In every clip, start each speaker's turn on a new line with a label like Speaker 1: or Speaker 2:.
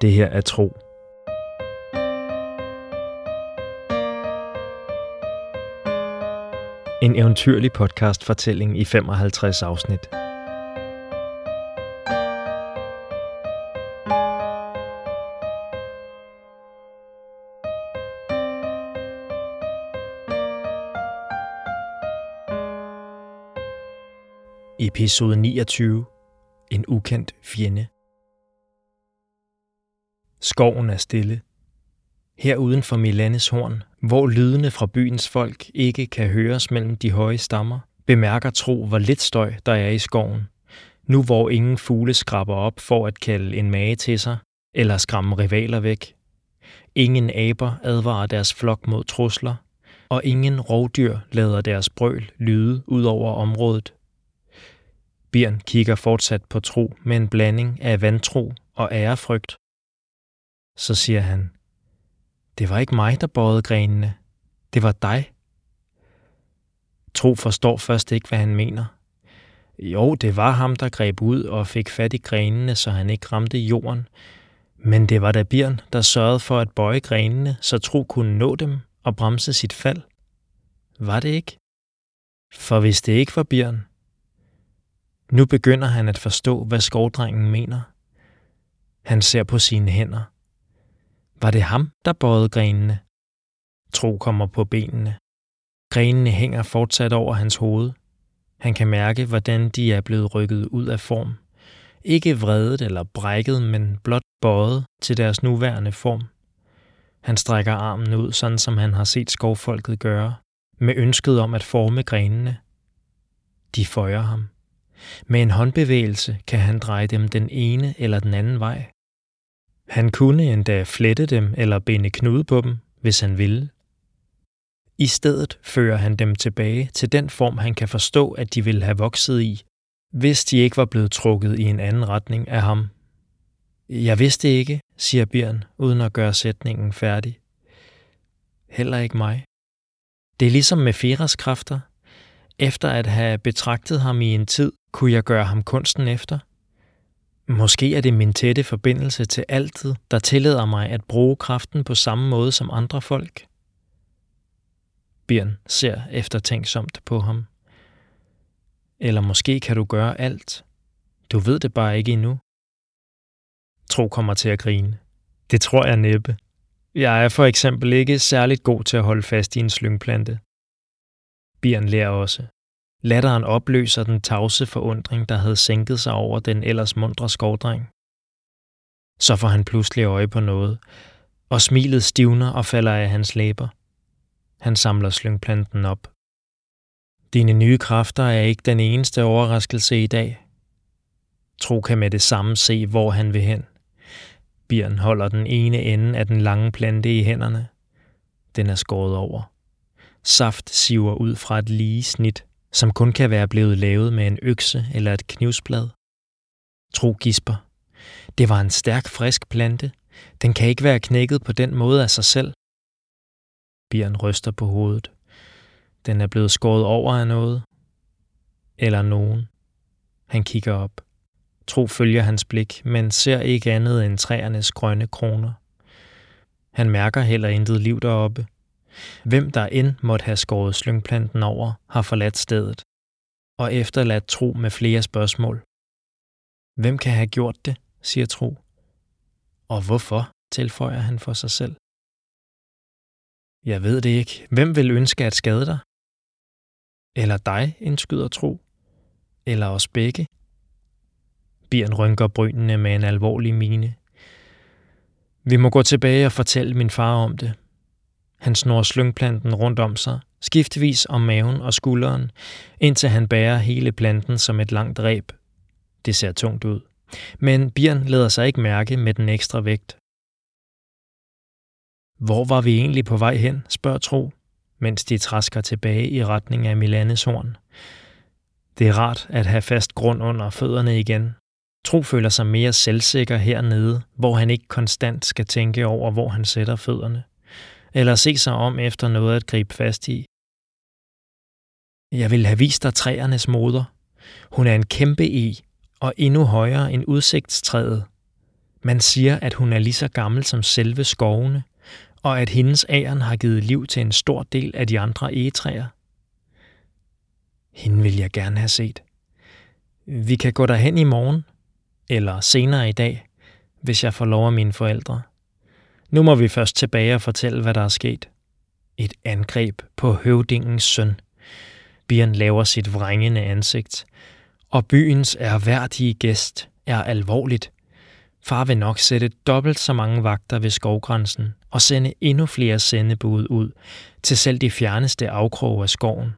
Speaker 1: Det her er tro. En eventyrlig podcast fortælling i 55 afsnit. Episode 29. En ukendt fjende. Skoven er stille. Her uden for Milanes horn, hvor lydene fra byens folk ikke kan høres mellem de høje stammer, bemærker Tro, hvor lidt støj der er i skoven. Nu hvor ingen fugle skraber op for at kalde en mage til sig, eller skræmme rivaler væk. Ingen aber advarer deres flok mod trusler, og ingen rovdyr lader deres brøl lyde ud over området. Birn kigger fortsat på Tro med en blanding af vantro og ærefrygt. Så siger han, det var ikke mig, der bøjede grenene. Det var dig. Tro forstår først ikke, hvad han mener. Jo, det var ham, der greb ud og fik fat i grenene, så han ikke ramte jorden. Men det var da Birn, der sørgede for at bøje grenene, så Tro kunne nå dem og bremse sit fald. Var det ikke? For hvis det ikke var Birn, nu begynder han at forstå, hvad skovdrengen mener. Han ser på sine hænder. Var det ham, der bøjede grenene? Tro kommer på benene. Grenene hænger fortsat over hans hoved. Han kan mærke, hvordan de er blevet rykket ud af form. Ikke vredet eller brækket, men blot bøjet til deres nuværende form. Han strækker armen ud, sådan som han har set skovfolket gøre, med ønsket om at forme grenene. De føjer ham. Med en håndbevægelse kan han dreje dem den ene eller den anden vej. Han kunne endda flette dem eller binde knude på dem, hvis han ville. I stedet fører han dem tilbage til den form, han kan forstå, at de ville have vokset i, hvis de ikke var blevet trukket i en anden retning af ham. Jeg vidste ikke, siger Bjørn, uden at gøre sætningen færdig. Heller ikke mig. Det er ligesom med Feras kræfter. Efter at have betragtet ham i en tid, kunne jeg gøre ham kunsten efter? Måske er det min tætte forbindelse til altid, der tillader mig at bruge kraften på samme måde som andre folk. Bjørn ser eftertænksomt på ham. Eller måske kan du gøre alt. Du ved det bare ikke endnu. Tro kommer til at grine. Det tror jeg næppe. Jeg er for eksempel ikke særligt god til at holde fast i en slyngplante. Bjørn lærer også. Latteren opløser den tavse forundring, der havde sænket sig over den ellers mundre skovdreng. Så får han pludselig øje på noget, og smilet stivner og falder af hans læber. Han samler slyngplanten op. Dine nye kræfter er ikke den eneste overraskelse i dag. Tro kan med det samme se, hvor han vil hen. Bjørn holder den ene ende af den lange plante i hænderne. Den er skåret over. Saft siver ud fra et lige snit, som kun kan være blevet lavet med en økse eller et knivsblad. Tro gisper. Det var en stærk, frisk plante. Den kan ikke være knækket på den måde af sig selv. Bjørn ryster på hovedet. Den er blevet skåret over af noget. Eller nogen. Han kigger op. Tro følger hans blik, men ser ikke andet end træernes grønne kroner. Han mærker heller intet liv deroppe. Hvem der end måtte have skåret slyngplanten over, har forladt stedet, og efterladt Tro med flere spørgsmål. Hvem kan have gjort det, siger Tro. Og hvorfor, tilføjer han for sig selv. Jeg ved det ikke. Hvem vil ønske at skade dig? Eller dig, indskyder Tro. Eller os begge? Bjørn rynker brynene med en alvorlig mine. Vi må gå tilbage og fortælle min far om det, han snor slyngplanten rundt om sig, skiftevis om maven og skulderen, indtil han bærer hele planten som et langt ræb. Det ser tungt ud. Men Bjørn lader sig ikke mærke med den ekstra vægt. Hvor var vi egentlig på vej hen, spørger Tro, mens de træsker tilbage i retning af Milanes horn. Det er rart at have fast grund under fødderne igen. Tro føler sig mere selvsikker hernede, hvor han ikke konstant skal tænke over, hvor han sætter fødderne eller se sig om efter noget at gribe fast i. Jeg vil have vist dig træernes moder. Hun er en kæmpe i, og endnu højere end udsigtstræet. Man siger, at hun er lige så gammel som selve skovene, og at hendes æren har givet liv til en stor del af de andre egetræer. Hende vil jeg gerne have set. Vi kan gå derhen i morgen, eller senere i dag, hvis jeg får lov af mine forældre. Nu må vi først tilbage og fortælle, hvad der er sket. Et angreb på høvdingens søn. Bjørn laver sit vrængende ansigt, og byens erhverdige gæst er alvorligt. Far vil nok sætte dobbelt så mange vagter ved skovgrænsen og sende endnu flere sendebud ud til selv de fjerneste afkroge af skoven.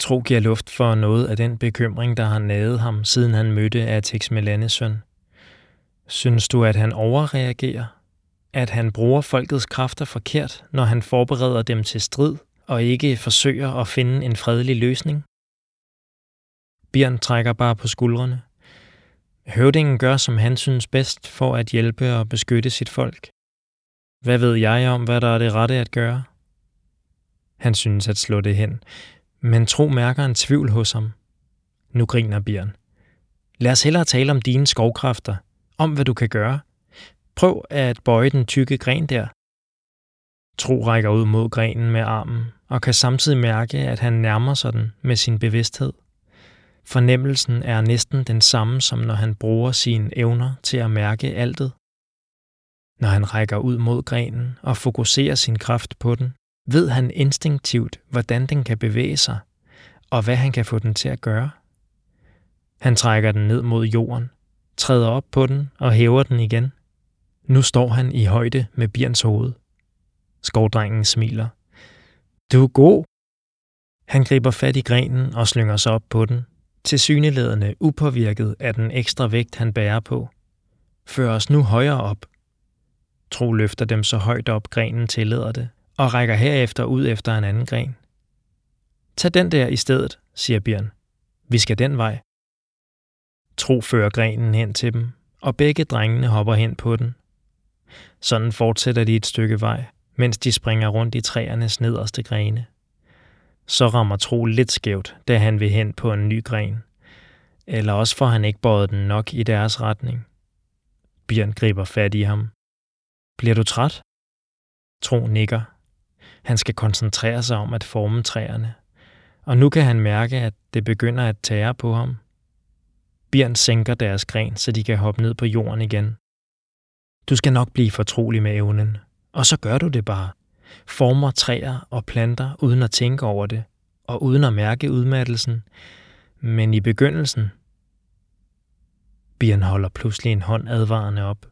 Speaker 1: Tro giver luft for noget af den bekymring, der har naget ham, siden han mødte Atex Melanes søn. Synes du, at han overreagerer? At han bruger folkets kræfter forkert, når han forbereder dem til strid og ikke forsøger at finde en fredelig løsning? Bjørn trækker bare på skuldrene. Høvdingen gør, som han synes bedst for at hjælpe og beskytte sit folk. Hvad ved jeg om, hvad der er det rette at gøre? Han synes at slå det hen, men Tro mærker en tvivl hos ham. Nu griner Bjørn. Lad os hellere tale om dine skovkræfter, om hvad du kan gøre. Prøv at bøje den tykke gren der. Tro rækker ud mod grenen med armen, og kan samtidig mærke, at han nærmer sig den med sin bevidsthed. Fornemmelsen er næsten den samme, som når han bruger sine evner til at mærke altet. Når han rækker ud mod grenen og fokuserer sin kraft på den, ved han instinktivt, hvordan den kan bevæge sig, og hvad han kan få den til at gøre. Han trækker den ned mod jorden, træder op på den og hæver den igen. Nu står han i højde med Bjørns hoved. Skovdrengen smiler. Du er god. Han griber fat i grenen og slynger sig op på den, til syneladende upåvirket af den ekstra vægt, han bærer på. Før os nu højere op. Tro løfter dem så højt op, grenen tillader det, og rækker herefter ud efter en anden gren. Tag den der i stedet, siger Bjørn. Vi skal den vej. Tro fører grenen hen til dem, og begge drengene hopper hen på den. Sådan fortsætter de et stykke vej, mens de springer rundt i træernes nederste grene. Så rammer Tro lidt skævt, da han vil hen på en ny gren. Eller også får han ikke båret den nok i deres retning. Bjørn griber fat i ham. Bliver du træt? Tro nikker. Han skal koncentrere sig om at forme træerne. Og nu kan han mærke, at det begynder at tære på ham. Bjørn sænker deres gren, så de kan hoppe ned på jorden igen. Du skal nok blive fortrolig med evnen, og så gør du det bare. Former træer og planter uden at tænke over det, og uden at mærke udmattelsen. Men i begyndelsen... Bjørn holder pludselig en hånd advarende op.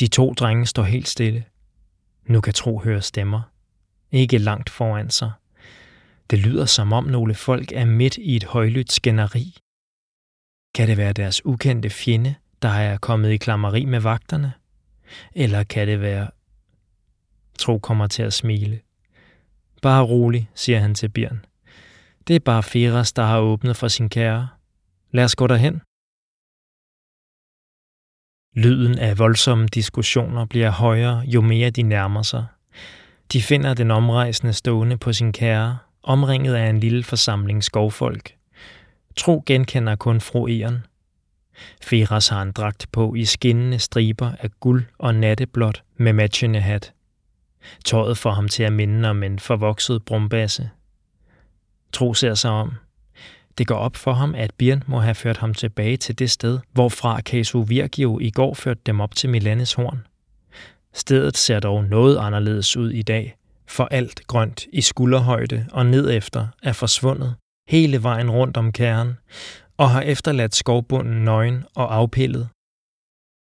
Speaker 1: De to drenge står helt stille. Nu kan Tro høre stemmer. Ikke langt foran sig. Det lyder som om nogle folk er midt i et højlydt skænderi. Kan det være deres ukendte fjende, der er kommet i klammeri med vagterne? Eller kan det være... Tro kommer til at smile. Bare rolig, siger han til Bjørn. Det er bare Feras, der har åbnet for sin kære. Lad os gå derhen. Lyden af voldsomme diskussioner bliver højere, jo mere de nærmer sig. De finder den omrejsende stående på sin kære, omringet af en lille forsamling skovfolk. Tro genkender kun fru Eren. Feras har en dragt på i skinnende striber af guld og natteblåt med matchende hat. Tøjet får ham til at minde om en forvokset brumbasse. Tro ser sig om. Det går op for ham, at Birn må have ført ham tilbage til det sted, hvorfra Casu Virgio i går førte dem op til Milanes horn. Stedet ser dog noget anderledes ud i dag, for alt grønt i skulderhøjde og nedefter er forsvundet hele vejen rundt om kernen, og har efterladt skovbunden nøgen og afpillet.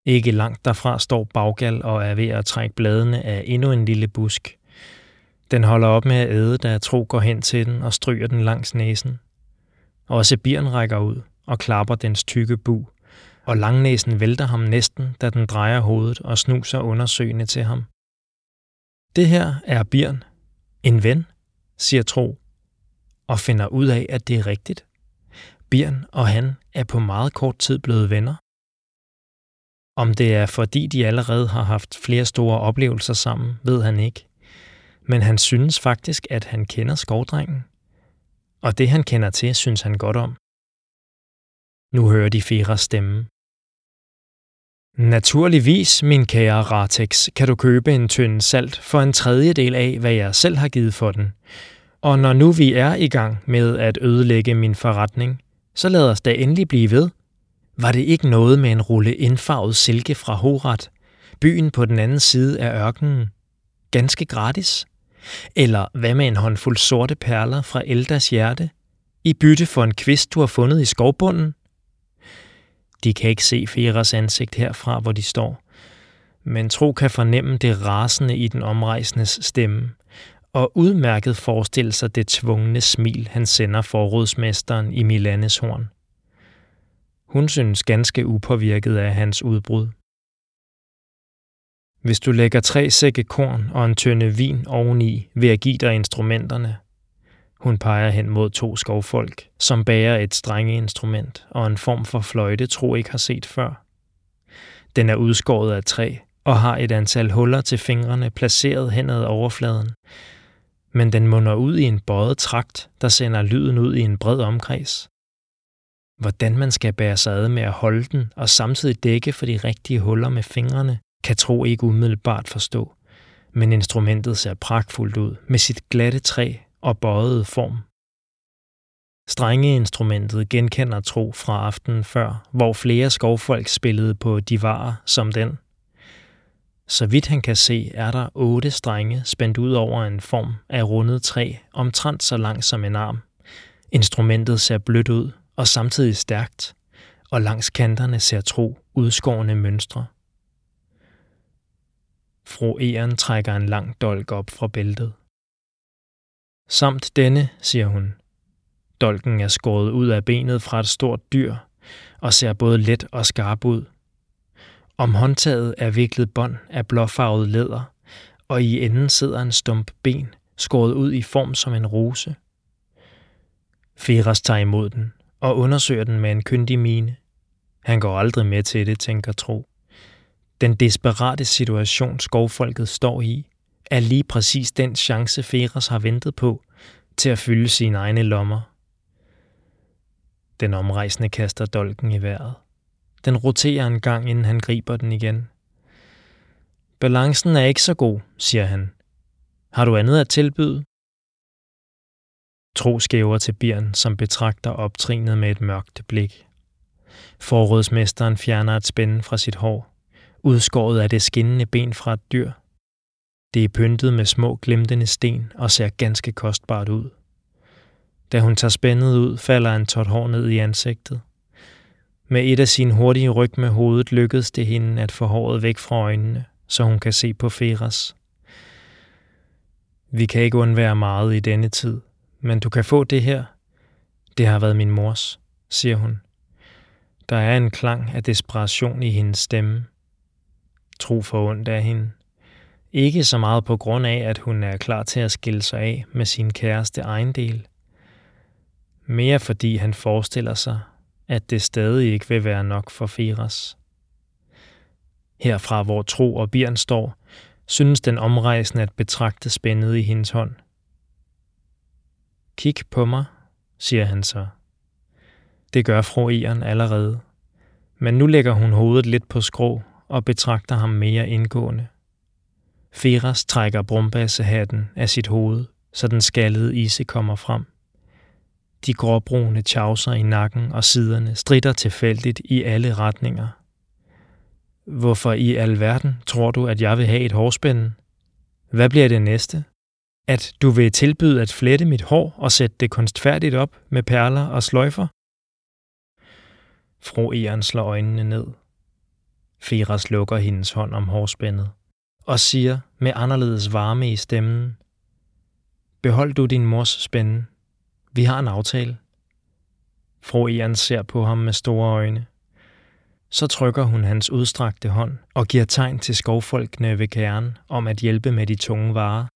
Speaker 1: Ikke langt derfra står Baggal og er ved at trække bladene af endnu en lille busk. Den holder op med at æde, da Tro går hen til den og stryger den langs næsen. Også bieren rækker ud og klapper dens tykke bu, og langnæsen vælter ham næsten, da den drejer hovedet og snuser undersøgende til ham. Det her er Bjørn, en ven, siger Tro, og finder ud af, at det er rigtigt. Bjørn og han er på meget kort tid blevet venner. Om det er fordi de allerede har haft flere store oplevelser sammen, ved han ikke. Men han synes faktisk, at han kender skovdrengen. Og det han kender til, synes han godt om. Nu hører de Feras stemme. Naturligvis, min kære Ratex, kan du købe en tynd salt for en tredjedel af, hvad jeg selv har givet for den. Og når nu vi er i gang med at ødelægge min forretning, så lad os da endelig blive ved. Var det ikke noget med en rulle indfarvet silke fra Horat, byen på den anden side af ørkenen? Ganske gratis? Eller hvad med en håndfuld sorte perler fra Eldas hjerte? I bytte for en kvist, du har fundet i skovbunden? De kan ikke se Feras ansigt herfra, hvor de står. Men Tro kan fornemme det rasende i den omrejsendes stemme, og udmærket forestille sig det tvungne smil, han sender forrådsmesteren i Milanes horn. Hun synes ganske upåvirket af hans udbrud. Hvis du lægger tre sække korn og en tønde vin oveni, vil jeg give dig instrumenterne. Hun peger hen mod to skovfolk, som bærer et strengeinstrument og en form for fløjte, tro ikke har set før. Den er udskåret af træ og har et antal huller til fingrene placeret hen ad overfladen, men den munder ud i en bøjet trakt, der sender lyden ud i en bred omkreds. Hvordan man skal bære sig ad med at holde den og samtidig dække for de rigtige huller med fingrene, kan tro ikke umiddelbart forstå. Men instrumentet ser pragtfuldt ud med sit glatte træ og bøjede form. Strengeinstrumentet genkender tro fra aftenen før, hvor flere skovfolk spillede på divarer som den – så vidt han kan se, er der otte strenge spændt ud over en form af rundet træ, omtrent så lang som en arm. Instrumentet ser blødt ud og samtidig stærkt, og langs kanterne ser tro udskårende mønstre. Fru Eren trækker en lang dolk op fra bæltet. Samt denne, siger hun. Dolken er skåret ud af benet fra et stort dyr og ser både let og skarp ud – om håndtaget er viklet bånd af blåfarvet læder, og i enden sidder en stump ben, skåret ud i form som en rose. Feras tager imod den og undersøger den med en kyndig mine. Han går aldrig med til det, tænker Tro. Den desperate situation, skovfolket står i, er lige præcis den chance, Feras har ventet på til at fylde sine egne lommer. Den omrejsende kaster dolken i vejret. Den roterer en gang, inden han griber den igen. Balancen er ikke så god, siger han. Har du andet at tilbyde? Tro skæver til Birn, som betragter optrinet med et mørkt blik. Forrådsmesteren fjerner et spænde fra sit hår, udskåret af det skinnende ben fra et dyr. Det er pyntet med små glimtende sten og ser ganske kostbart ud. Da hun tager spændet ud, falder en tot hår ned i ansigtet. Med et af sine hurtige ryg med hovedet lykkedes det hende at få håret væk fra øjnene, så hun kan se på Feras. Vi kan ikke undvære meget i denne tid, men du kan få det her. Det har været min mors, siger hun. Der er en klang af desperation i hendes stemme. Tro for ondt af hende. Ikke så meget på grund af, at hun er klar til at skille sig af med sin kæreste ejendel. Mere fordi han forestiller sig, at det stadig ikke vil være nok for Feras. Herfra, hvor Tro og Birn står, synes den omrejsende at betragte spændet i hendes hånd. Kig på mig, siger han så. Det gør fru Eren allerede, men nu lægger hun hovedet lidt på skrå og betragter ham mere indgående. Feras trækker brumbassehatten af sit hoved, så den skaldede ise kommer frem. De gråbrune tjavser i nakken og siderne strider tilfældigt i alle retninger. Hvorfor i alverden tror du, at jeg vil have et hårspænde? Hvad bliver det næste? At du vil tilbyde at flette mit hår og sætte det kunstfærdigt op med perler og sløjfer? Fru Eren slår øjnene ned. Firas lukker hendes hånd om hårspændet og siger med anderledes varme i stemmen, Behold du din mors spænde, vi har en aftale. Fru Eren ser på ham med store øjne. Så trykker hun hans udstrakte hånd og giver tegn til skovfolkene ved kernen om at hjælpe med de tunge varer.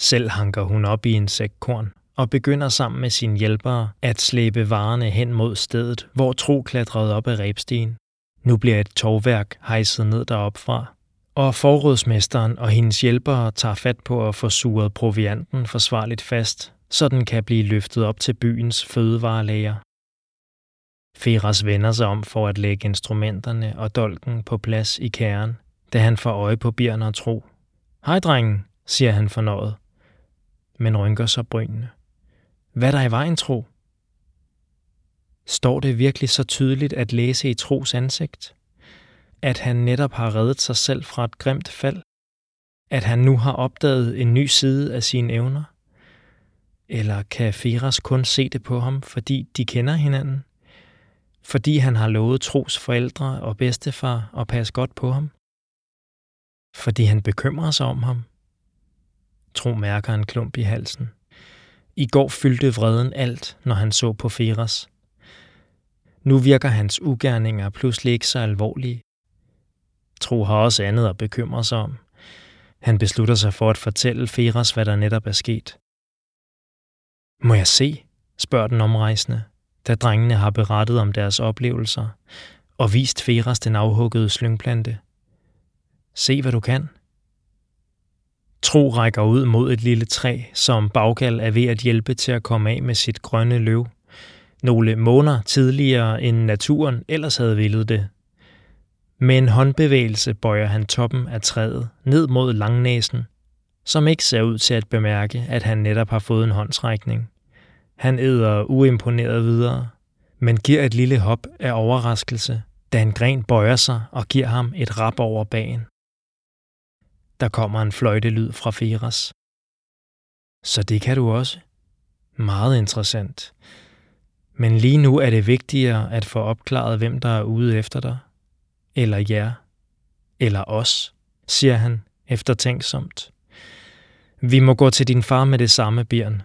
Speaker 1: Selv hanker hun op i en sæk korn og begynder sammen med sine hjælpere at slæbe varerne hen mod stedet, hvor Tro klatrede op ad rebstien. Nu bliver et tovværk hejset ned derop fra, og forrådsmesteren og hendes hjælpere tager fat på at få suret provianten forsvarligt fast, så den kan blive løftet op til byens fødevarelager. Feras vender sig om for at lægge instrumenterne og dolken på plads i kæren, da han får øje på Bjørn og Tro. Hej, drengen, siger han fornøjet, men rynker sig brynene. Hvad er der i vejen, Tro? Står det virkelig så tydeligt at læse i Tros ansigt? At han netop har reddet sig selv fra et grimt fald? At han nu har opdaget en ny side af sine evner? Eller kan Feras kun se det på ham, fordi de kender hinanden? Fordi han har lovet Tros forældre og bedstefar at passe godt på ham? Fordi han bekymrer sig om ham? Tro mærker en klump i halsen. I går fyldte vreden alt, når han så på Feras. Nu virker hans ugerninger pludselig ikke så alvorlige. Tro har også andet at bekymre sig om. Han beslutter sig for at fortælle Feras, hvad der netop er sket. Må jeg se? spørger den omrejsende, da drengene har berettet om deres oplevelser og vist Feras den afhuggede slyngplante. Se, hvad du kan. Tro rækker ud mod et lille træ, som Baggal er ved at hjælpe til at komme af med sit grønne løv. Nogle måneder tidligere end naturen ellers havde villet det. Med en håndbevægelse bøjer han toppen af træet ned mod langnæsen, som ikke ser ud til at bemærke, at han netop har fået en håndtrækning. Han æder uimponeret videre, men giver et lille hop af overraskelse, da en gren bøjer sig og giver ham et rap over bagen. Der kommer en fløjtelyd fra Feras. Så det kan du også. Meget interessant. Men lige nu er det vigtigere at få opklaret, hvem der er ude efter dig. Eller jer. Eller os, siger han eftertænksomt. Vi må gå til din far med det samme, Bjørn.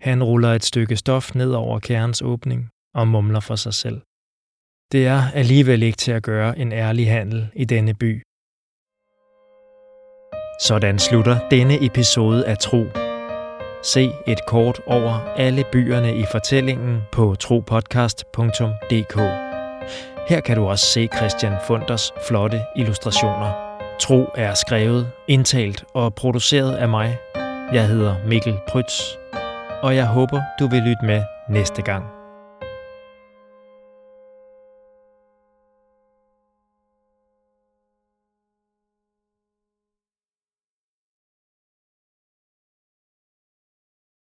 Speaker 1: Han ruller et stykke stof ned over kærens åbning og mumler for sig selv. Det er alligevel ikke til at gøre en ærlig handel i denne by. Sådan slutter denne episode af Tro. Se et kort over alle byerne i fortællingen på tropodcast.dk. Her kan du også se Christian Funders flotte illustrationer. Tro er skrevet, indtalt og produceret af mig. Jeg hedder Mikkel Prytz, og jeg håber, du vil lytte med næste gang.